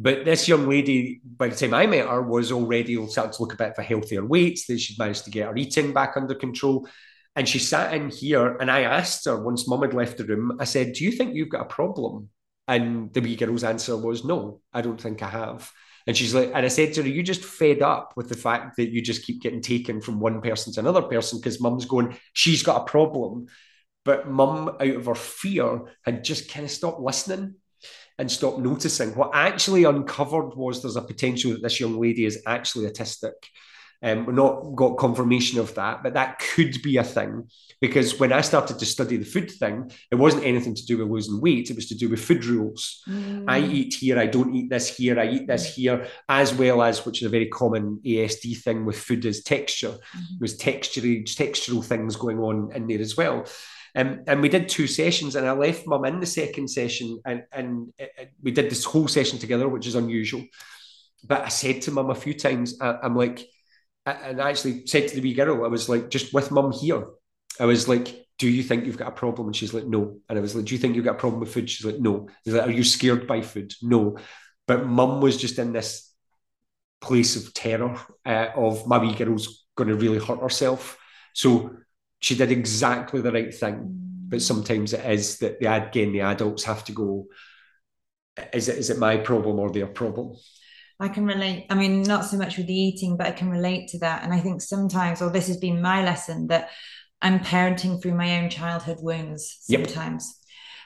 But this young lady, by the time I met her, was already starting to look a bit for healthier weights. That she'd managed to get her eating back under control. And she sat in here, and I asked her once mum had left the room, I said, Do you think you've got a problem? And the wee girl's answer was, No, I don't think I have. And she's like, and I said to her, you just fed up with the fact that you just keep getting taken from one person to another person because mum's going, She's got a problem. But mum, out of her fear, had just kind of stopped listening and stopped noticing. What actually uncovered was there's a potential that this young lady is actually autistic. Um, we've not got confirmation of that, but that could be a thing because when I started to study the food thing, it wasn't anything to do with losing weight. It was to do with food rules. Mm. I eat here, I don't eat this here, I eat this here, as well as, which is a very common ASD thing with food, is texture. Mm. There's textural, textural things going on in there as well. Um, and we did two sessions, and I left mum in the second session, and, and it, it, we did this whole session together, which is unusual. But I said to mum a few times, I, I'm like, and I actually said to the wee girl, I was like, just with mum here, I was like, do you think you've got a problem? And she's like, no. And I was like, do you think you've got a problem with food? She's like, no. He's like, are you scared by food? No. But mum was just in this place of terror uh, of my wee girl's going to really hurt herself. So she did exactly the right thing. But sometimes it is that the again the adults have to go. Is it is it my problem or their problem? I can relate. I mean, not so much with the eating, but I can relate to that. And I think sometimes, or this has been my lesson, that I'm parenting through my own childhood wounds sometimes. Yep.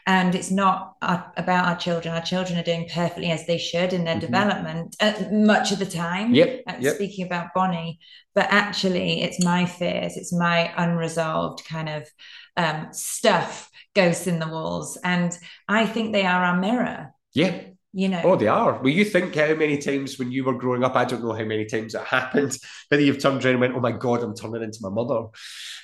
And it's not our, about our children. Our children are doing perfectly as they should in their mm-hmm. development uh, much of the time. Yep. Uh, yep. Speaking about Bonnie, but actually, it's my fears, it's my unresolved kind of um, stuff, ghosts in the walls. And I think they are our mirror. Yeah you know. Oh, they are. Well, you think how many times when you were growing up, I don't know how many times it happened, but you've turned around and went, "Oh my God, I'm turning into my mother."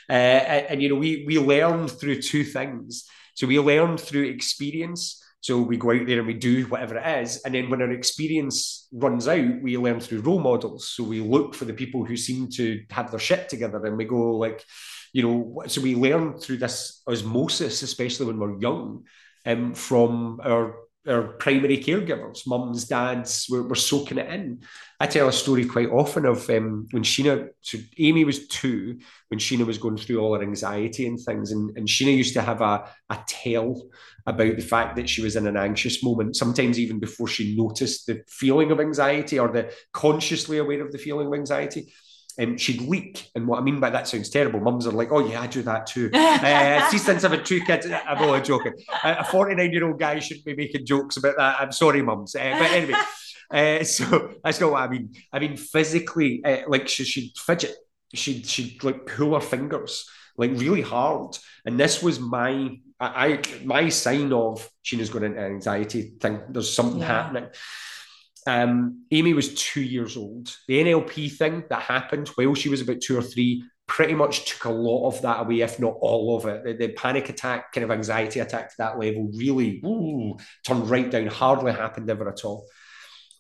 Uh, and, and, you know, we we learn through two things. So we learn through experience. So we go out there and we do whatever it is, and then when our experience runs out, we learn through role models. So we look for the people who seem to have their shit together, and we go like, you know, so we learn through this osmosis, especially when we're young, um, from our our primary caregivers, mums, dads, were, were soaking it in. I tell a story quite often of um, when Sheena, so Amy was two, when Sheena was going through all her anxiety and things. And, and Sheena used to have a, a tale about the fact that she was in an anxious moment, sometimes even before she noticed the feeling of anxiety or the consciously aware of the feeling of anxiety um, she'd leak. And what I mean by that sounds terrible. Mums are like, oh, yeah, I do that too. uh, see, since I've had two kids, I'm only joking. A 49 year old guy shouldn't be making jokes about that. I'm sorry, mums. Uh, but anyway, uh, so that's not what I mean. I mean, physically, uh, like she, she'd fidget, she'd, she'd like pull her fingers like really hard. And this was my I, I my sign of Sheena's going into anxiety thing. There's something yeah. happening. Um, Amy was two years old. The NLP thing that happened while she was about two or three pretty much took a lot of that away, if not all of it. The, the panic attack, kind of anxiety attack to that level, really ooh, turned right down, hardly happened ever at all.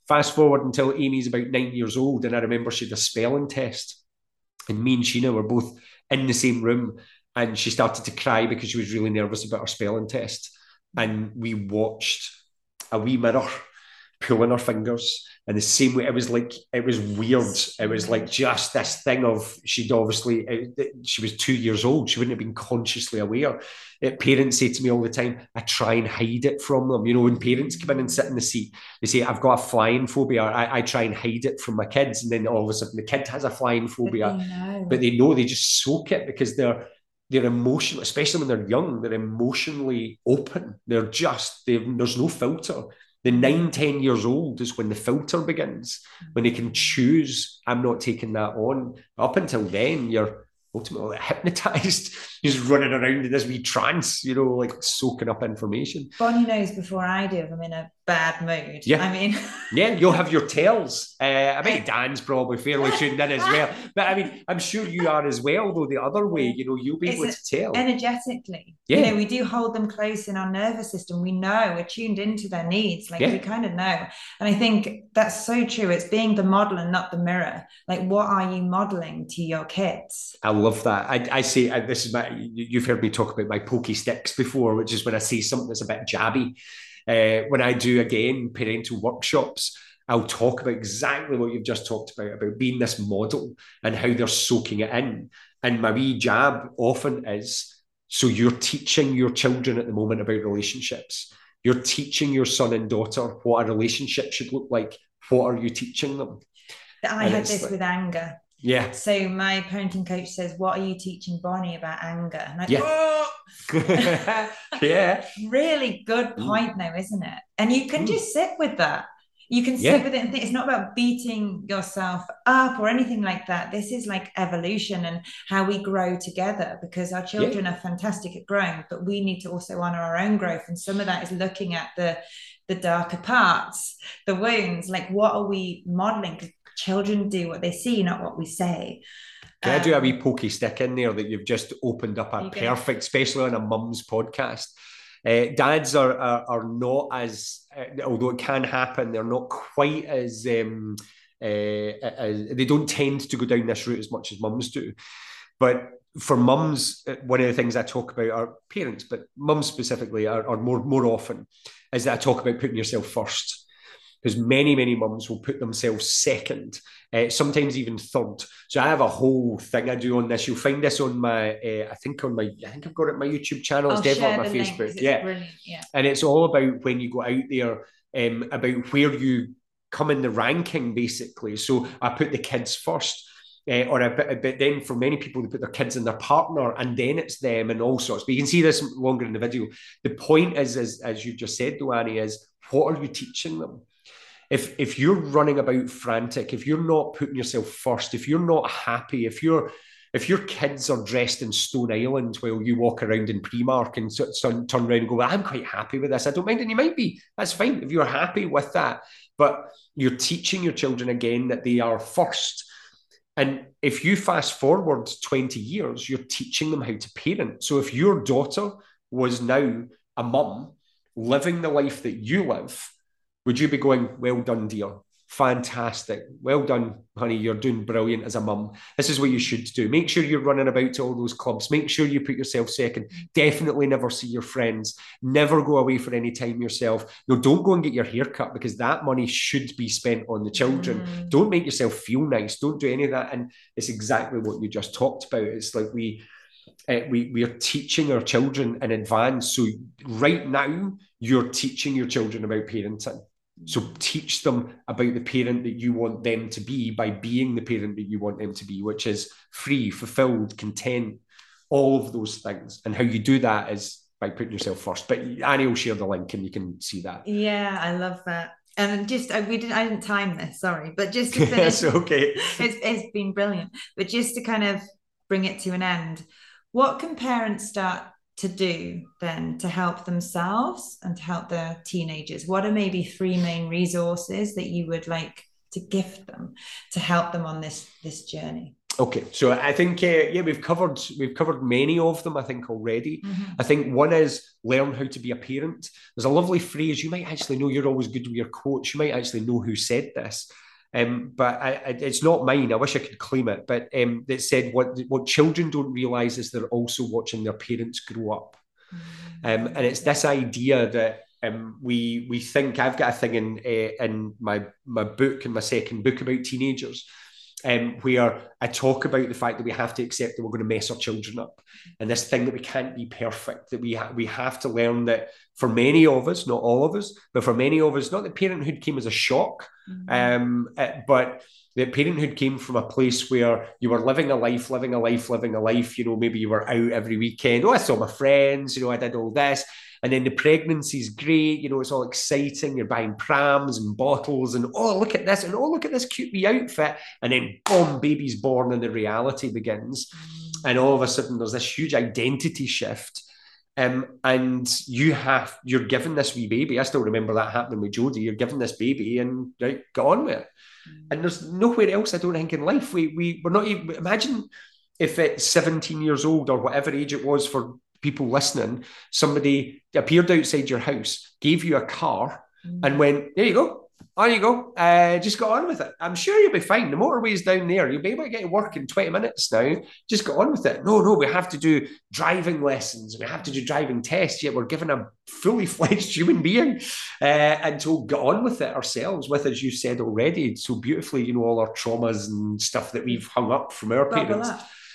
Fast forward until Amy's about nine years old, and I remember she had a spelling test, and me and Sheena were both in the same room, and she started to cry because she was really nervous about her spelling test. And we watched a wee mirror pulling her fingers in the same way. It was like it was weird. It was like just this thing of she'd obviously it, she was two years old. She wouldn't have been consciously aware. It, parents say to me all the time, "I try and hide it from them." You know, when parents come in and sit in the seat, they say, "I've got a flying phobia." I, I try and hide it from my kids, and then all of a sudden the kid has a flying phobia, but they, but they know they just soak it because they're they're emotional, especially when they're young, they're emotionally open. They're just, there's no filter. The nine, 10 years old is when the filter begins, when they can choose, I'm not taking that on. Up until then, you're ultimately hypnotized, just running around in this wee trance, you know, like soaking up information. Bonnie knows before I do I'm in a bad mood. Yeah. I mean, yeah, you'll have your tells. Uh, I mean, Dan's probably fairly tuned in as well. But I mean, I'm sure you are as well, though, the other way, you know, you'll be it's able to tell. Energetically. Yeah. You know, we do hold them close in our nervous system. We know we're tuned into their needs. Like, yeah. we kind of know. And I think that's so true. It's being the model and not the mirror. Like, what are you modeling to your kids? I love that. I, I say, I, this is my, you've heard me talk about my pokey sticks before, which is when I see something that's a bit jabby uh, when I do again parental workshops, I'll talk about exactly what you've just talked about, about being this model and how they're soaking it in. And my wee jab often is so you're teaching your children at the moment about relationships. You're teaching your son and daughter what a relationship should look like. What are you teaching them? I and had this like, with anger. Yeah. So my parenting coach says, "What are you teaching Bonnie about anger?" And I yeah. Oh! yeah. Really good point, mm. though, isn't it? And you can mm. just sit with that. You can sit yeah. with it and think it's not about beating yourself up or anything like that. This is like evolution and how we grow together because our children yeah. are fantastic at growing, but we need to also honor our own growth. And some of that is looking at the the darker parts, the wounds. Like, what are we modeling? Children do what they see, not what we say. Can um, I do a wee um, pokey stick in there that you've just opened up a perfect, especially on a mum's podcast? Uh, dads are, are, are not as, uh, although it can happen, they're not quite as um, uh, as they don't tend to go down this route as much as mums do. But for mums, uh, one of the things I talk about are parents, but mums specifically are, are more more often is that I talk about putting yourself first because many, many mums will put themselves second, uh, sometimes even third. So I have a whole thing I do on this. You'll find this on my, uh, I think on my, I think I've got it on my YouTube channel. It's definitely on my Facebook. Yeah. yeah. And it's all about when you go out there, um, about where you come in the ranking, basically. So I put the kids first. Uh, or a bit, a bit then for many people they put their kids in their partner and then it's them and all sorts but you can see this longer in the video the point is, is as you just said though Annie is what are you teaching them if if you're running about frantic, if you're not putting yourself first, if you're not happy, if you're if your kids are dressed in Stone Island while you walk around in Primark and so, so, turn around and go, I'm quite happy with this. I don't mind. And you might be. That's fine if you're happy with that. But you're teaching your children again that they are first. And if you fast forward 20 years, you're teaching them how to parent. So if your daughter was now a mum living the life that you live, would you be going, well done, dear? Fantastic. Well done, honey. You're doing brilliant as a mum. This is what you should do. Make sure you're running about to all those clubs. Make sure you put yourself second. Definitely never see your friends. Never go away for any time yourself. No, don't go and get your hair cut because that money should be spent on the children. Mm. Don't make yourself feel nice. Don't do any of that. And it's exactly what you just talked about. It's like we uh, we we are teaching our children in advance. So right now, you're teaching your children about parenting. So teach them about the parent that you want them to be by being the parent that you want them to be, which is free, fulfilled, content, all of those things. And how you do that is by putting yourself first. But Annie will share the link and you can see that. Yeah, I love that. And just I, we didn't I didn't time this, sorry, but just to finish, it's okay. It's, it's been brilliant. But just to kind of bring it to an end, what can parents start to do then to help themselves and to help their teenagers? What are maybe three main resources that you would like to gift them to help them on this this journey? Okay, so I think uh, yeah, we've covered we've covered many of them. I think already. Mm-hmm. I think one is learn how to be a parent. There's a lovely phrase you might actually know. You're always good with your coach. You might actually know who said this. Um, but I, I, it's not mine. I wish I could claim it. But um, it said what what children don't realize is they're also watching their parents grow up, mm. um, and it's this idea that um, we we think I've got a thing in uh, in my my book in my second book about teenagers um, where I talk about the fact that we have to accept that we're going to mess our children up, and this thing that we can't be perfect. That we ha- we have to learn that for many of us, not all of us, but for many of us, not that parenthood came as a shock, mm-hmm. um, uh, but that parenthood came from a place where you were living a life, living a life, living a life. You know, maybe you were out every weekend. Oh, I saw my friends. You know, I did all this. And then the pregnancy is great, you know, it's all exciting. You're buying prams and bottles, and oh, look at this, and oh, look at this cute wee outfit. And then, boom, baby's born, and the reality begins. Mm. And all of a sudden, there's this huge identity shift. Um, and you have you're given this wee baby. I still remember that happening with Jodie. You're given this baby, and right, get on with it. Mm. And there's nowhere else I don't think in life we we we're not even imagine if it's 17 years old or whatever age it was for people listening, somebody appeared outside your house, gave you a car, mm. and went, "There you go, on you go. Uh, just go on with it. I'm sure you'll be fine. The motorway's down there. You'll be able to get to work in 20 minutes now. Just go on with it. No, no, we have to do driving lessons. We have to do driving tests. Yet we're given a fully fledged human being uh, and to get on with it ourselves, with, as you said already, so beautifully, you know, all our traumas and stuff that we've hung up from our parents.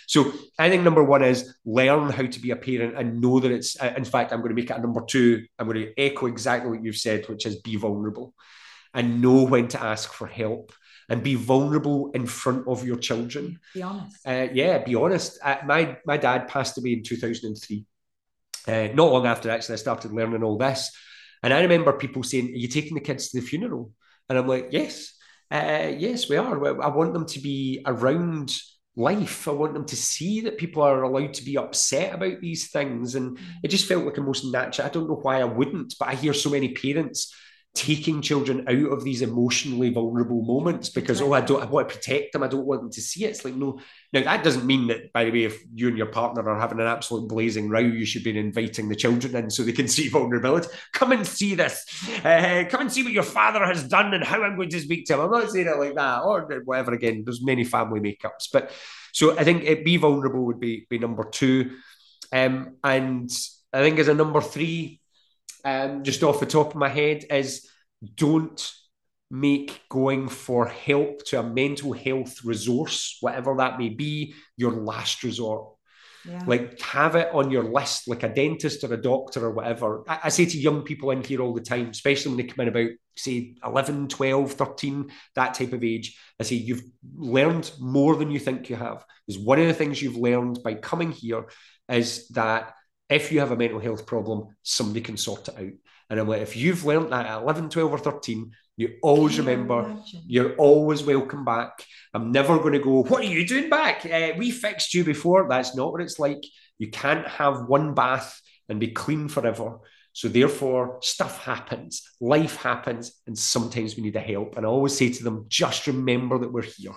So I think number one is learn how to be a parent and know that it's, in fact, I'm going to make it a number two. I'm going to echo exactly what you've said, which is be vulnerable and know when to ask for help and be vulnerable in front of your children. Be honest. Uh, yeah, be honest. Uh, my my dad passed away in 2003. Uh, not long after actually, I started learning all this, and I remember people saying, "Are you taking the kids to the funeral?" And I'm like, "Yes, uh, yes, we are. I want them to be around." life. I want them to see that people are allowed to be upset about these things. And it just felt like a most natural. I don't know why I wouldn't, but I hear so many parents taking children out of these emotionally vulnerable moments because oh I don't I want to protect them. I don't want them to see it. It's like no. Now that doesn't mean that by the way if you and your partner are having an absolute blazing row you should be inviting the children in so they can see vulnerability. Come and see this. Uh, come and see what your father has done and how I'm going to speak to him. I'm not saying it like that or whatever again. There's many family makeups. But so I think it be vulnerable would be be number two. Um, and I think as a number three um, just off the top of my head, is don't make going for help to a mental health resource, whatever that may be, your last resort. Yeah. Like have it on your list, like a dentist or a doctor or whatever. I, I, say to young people in here all the time, especially when they come in about, say, 11, 12, 13, that type of age. I say, you've learned more than you think you have. Is one of the things you've learned by coming here is that if you have a mental health problem, somebody can sort it out. And I'm like, if you've learned that at 11, 12, or 13, you always can remember imagine? you're always welcome back. I'm never going to go, What are you doing back? Uh, we fixed you before. That's not what it's like. You can't have one bath and be clean forever. So, therefore, stuff happens, life happens, and sometimes we need a help. And I always say to them, Just remember that we're here.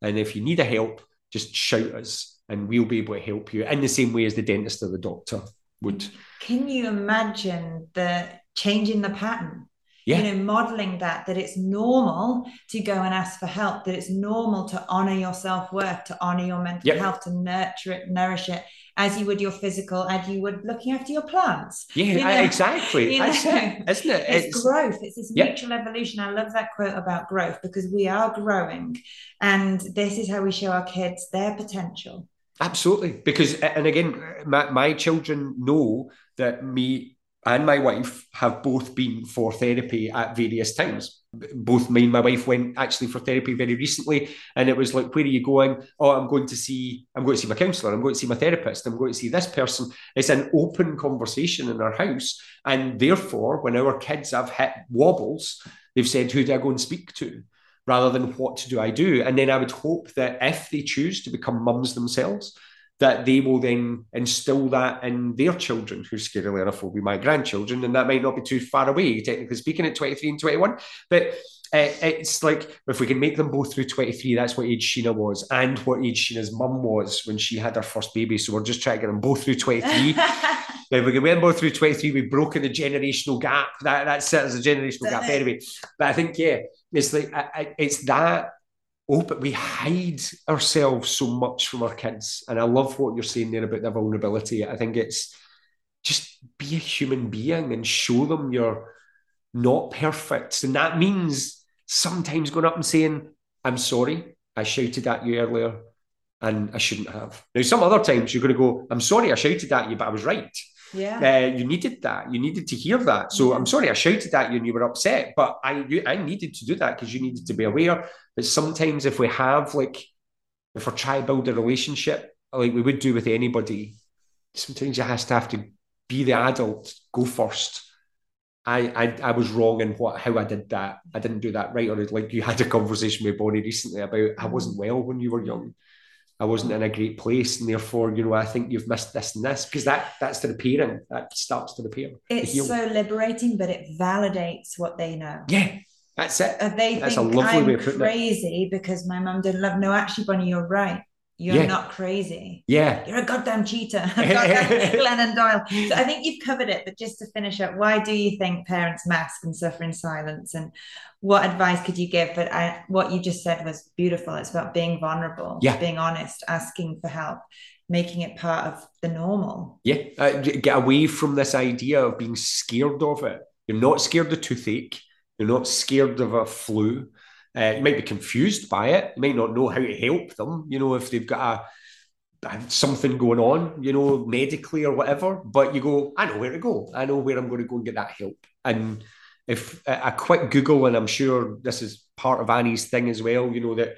And if you need a help, just shout us and we'll be able to help you in the same way as the dentist or the doctor would. Can you imagine the changing the pattern? Yeah. You know, modeling that that it's normal to go and ask for help, that it's normal to honor your self-worth, to honor your mental yep. health, to nurture it, nourish it, as you would your physical, as you would looking after your plants. Yeah, you know? exactly. You know? That's it, isn't it? It's, it's growth. It's this yep. mutual evolution. I love that quote about growth because we are growing, and this is how we show our kids their potential. Absolutely, because and again, my, my children know that me and my wife have both been for therapy at various times. Both me and my wife went actually for therapy very recently, and it was like, "Where are you going?" Oh, I'm going to see. I'm going to see my counsellor. I'm going to see my therapist. I'm going to see this person. It's an open conversation in our house, and therefore, when our kids have hit wobbles, they've said, "Who do I go and speak to?" Rather than what do I do? And then I would hope that if they choose to become mums themselves, that they will then instill that in their children, who scarily enough will be my grandchildren, and that might not be too far away, technically speaking, at 23 and 21. But uh, it's like if we can make them both through 23, that's what age Sheena was, and what age Sheena's mum was when she had her first baby. So we're just trying to get them both through 23. if we can get them both through 23, we've broken the generational gap. That that's it as a generational gap anyway. But I think, yeah, it's like it's that open. We hide ourselves so much from our kids, and I love what you're saying there about the vulnerability. I think it's just be a human being and show them you're not perfect, and that means sometimes going up and saying, "I'm sorry, I shouted at you earlier." And I shouldn't have. Now, some other times you're going to go, I'm sorry I shouted at you, but I was right. Yeah. Uh, you needed that. You needed to hear that. So yeah. I'm sorry I shouted at you and you were upset, but I you, I needed to do that because you needed to be aware. But sometimes if we have like if we're trying to build a relationship like we would do with anybody, sometimes you has to have to be the adult, go first. I, I I was wrong in what how I did that. I didn't do that right. Or like you had a conversation with Bonnie recently about I wasn't well when you were young. I wasn't in a great place, and therefore, you know, I think you've missed this and this because that that's to the repairing that starts to repair. It's so liberating, but it validates what they know. Yeah, that's it. Uh, they that's think I'm crazy because my mum didn't love. No, actually, Bonnie, you're right. You're Yeah. not crazy. Yeah. You're a goddamn cheetah. goddamn Glennon Doyle. So I think you've covered it, but just to finish up, why do you think parents mask and suffer in silence? And what advice could you give? But I, what you just said was beautiful. It's about being vulnerable, Yeah. being honest, asking for help, making it part of the normal. Yeah, uh, get away from this idea of being scared of it. You're not scared of toothache. You're not scared of a flu. Uh, you might be confused by it. You might not know how to help them. You know, if they've got a, something going on, you know, medically or whatever. But you go, I know where to go. I know where I'm going to go and get that help. And if a quick Google, and I'm sure this is part of Annie's thing as well. You know that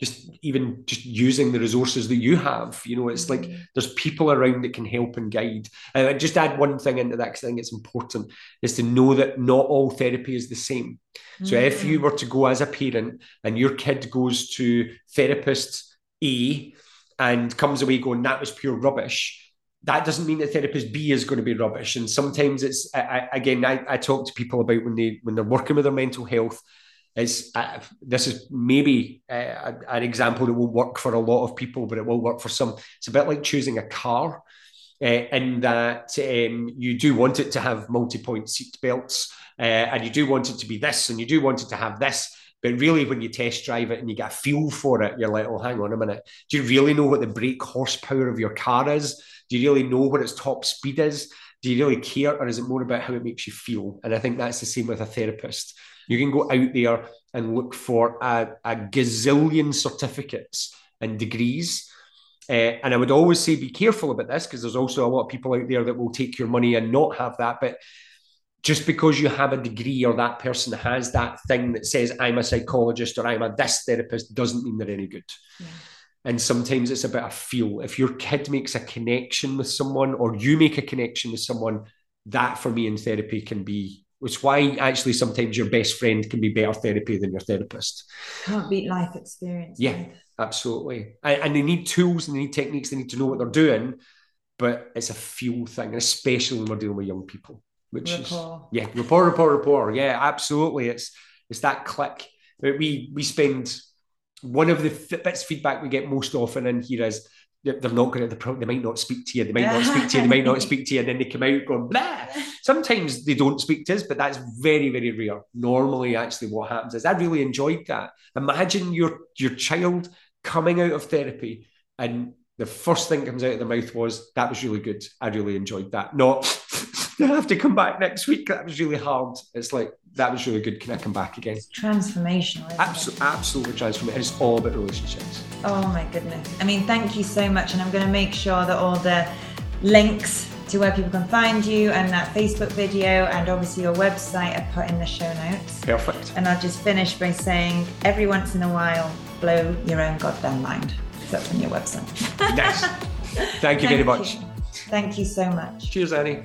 just even just using the resources that you have. You know, it's like mm. there's people around that can help and guide. And I just add one thing into that because I think it's important is to know that not all therapy is the same. So if you mm. were to go as a parent and your kid goes to therapist A and comes away going, that was pure rubbish, that doesn't mean that therapist B is going to be rubbish. And sometimes it's, I, I, again, I, I talk to people about when they, when they're working with their mental health, is uh, this is maybe uh, an example that will work for a lot of people, but it will work for some. It's a bit like choosing a car, uh, in that um, you do want it to have multi-point seat belts, uh, and you do want it to be this, and you do want it to have this. But really, when you test drive it and you get a feel for it, you're like, oh, hang on a minute. Do you really know what the brake horsepower of your car is? Do you really know what its top speed is? Do you really care, or is it more about how it makes you feel? And I think that's the same with a therapist. You can go out there and look for a, a gazillion certificates and degrees. Uh, and I would always say be careful about this because there's also a lot of people out there that will take your money and not have that. But just because you have a degree or that person has that thing that says I'm a psychologist or I'm a this therapist doesn't mean they're any good. Yeah. And sometimes it's about a feel. If your kid makes a connection with someone or you make a connection with someone, that for me in therapy can be, which is why actually sometimes your best friend can be better therapy than your therapist. Can't beat life experience. Yeah. Absolutely. And, and they need tools and they need techniques, they need to know what they're doing, but it's a feel thing, especially when we're dealing with young people, which Rapport. is yeah, rapport, rapport, rapport. Yeah, absolutely. It's it's that click. We we spend one of the f- bits of feedback we get most often in here is they're not going to the pro- they might not speak to you, they might not speak to you, they might not speak to you, and then they come out going blah. Sometimes they don't speak to us, but that's very, very rare. Normally, actually, what happens is I really enjoyed that. Imagine your your child coming out of therapy and the first thing comes out of their mouth was that was really good. I really enjoyed that. Not they have to come back next week. That was really hard. It's like that was really good. Can I come back again? Transformational. isn't? Absolutely, absolutely transformative. It's all about relationships. Oh my goodness. I mean, thank you so much. And I'm going to make sure that all the links to where people can find you and that Facebook video and obviously your website are put in the show notes. Perfect. And I'll just finish by saying every once in a while, blow your own goddamn mind. That's on your website. Nice. Thank you very much. you. Thank you so much. Cheers, Annie.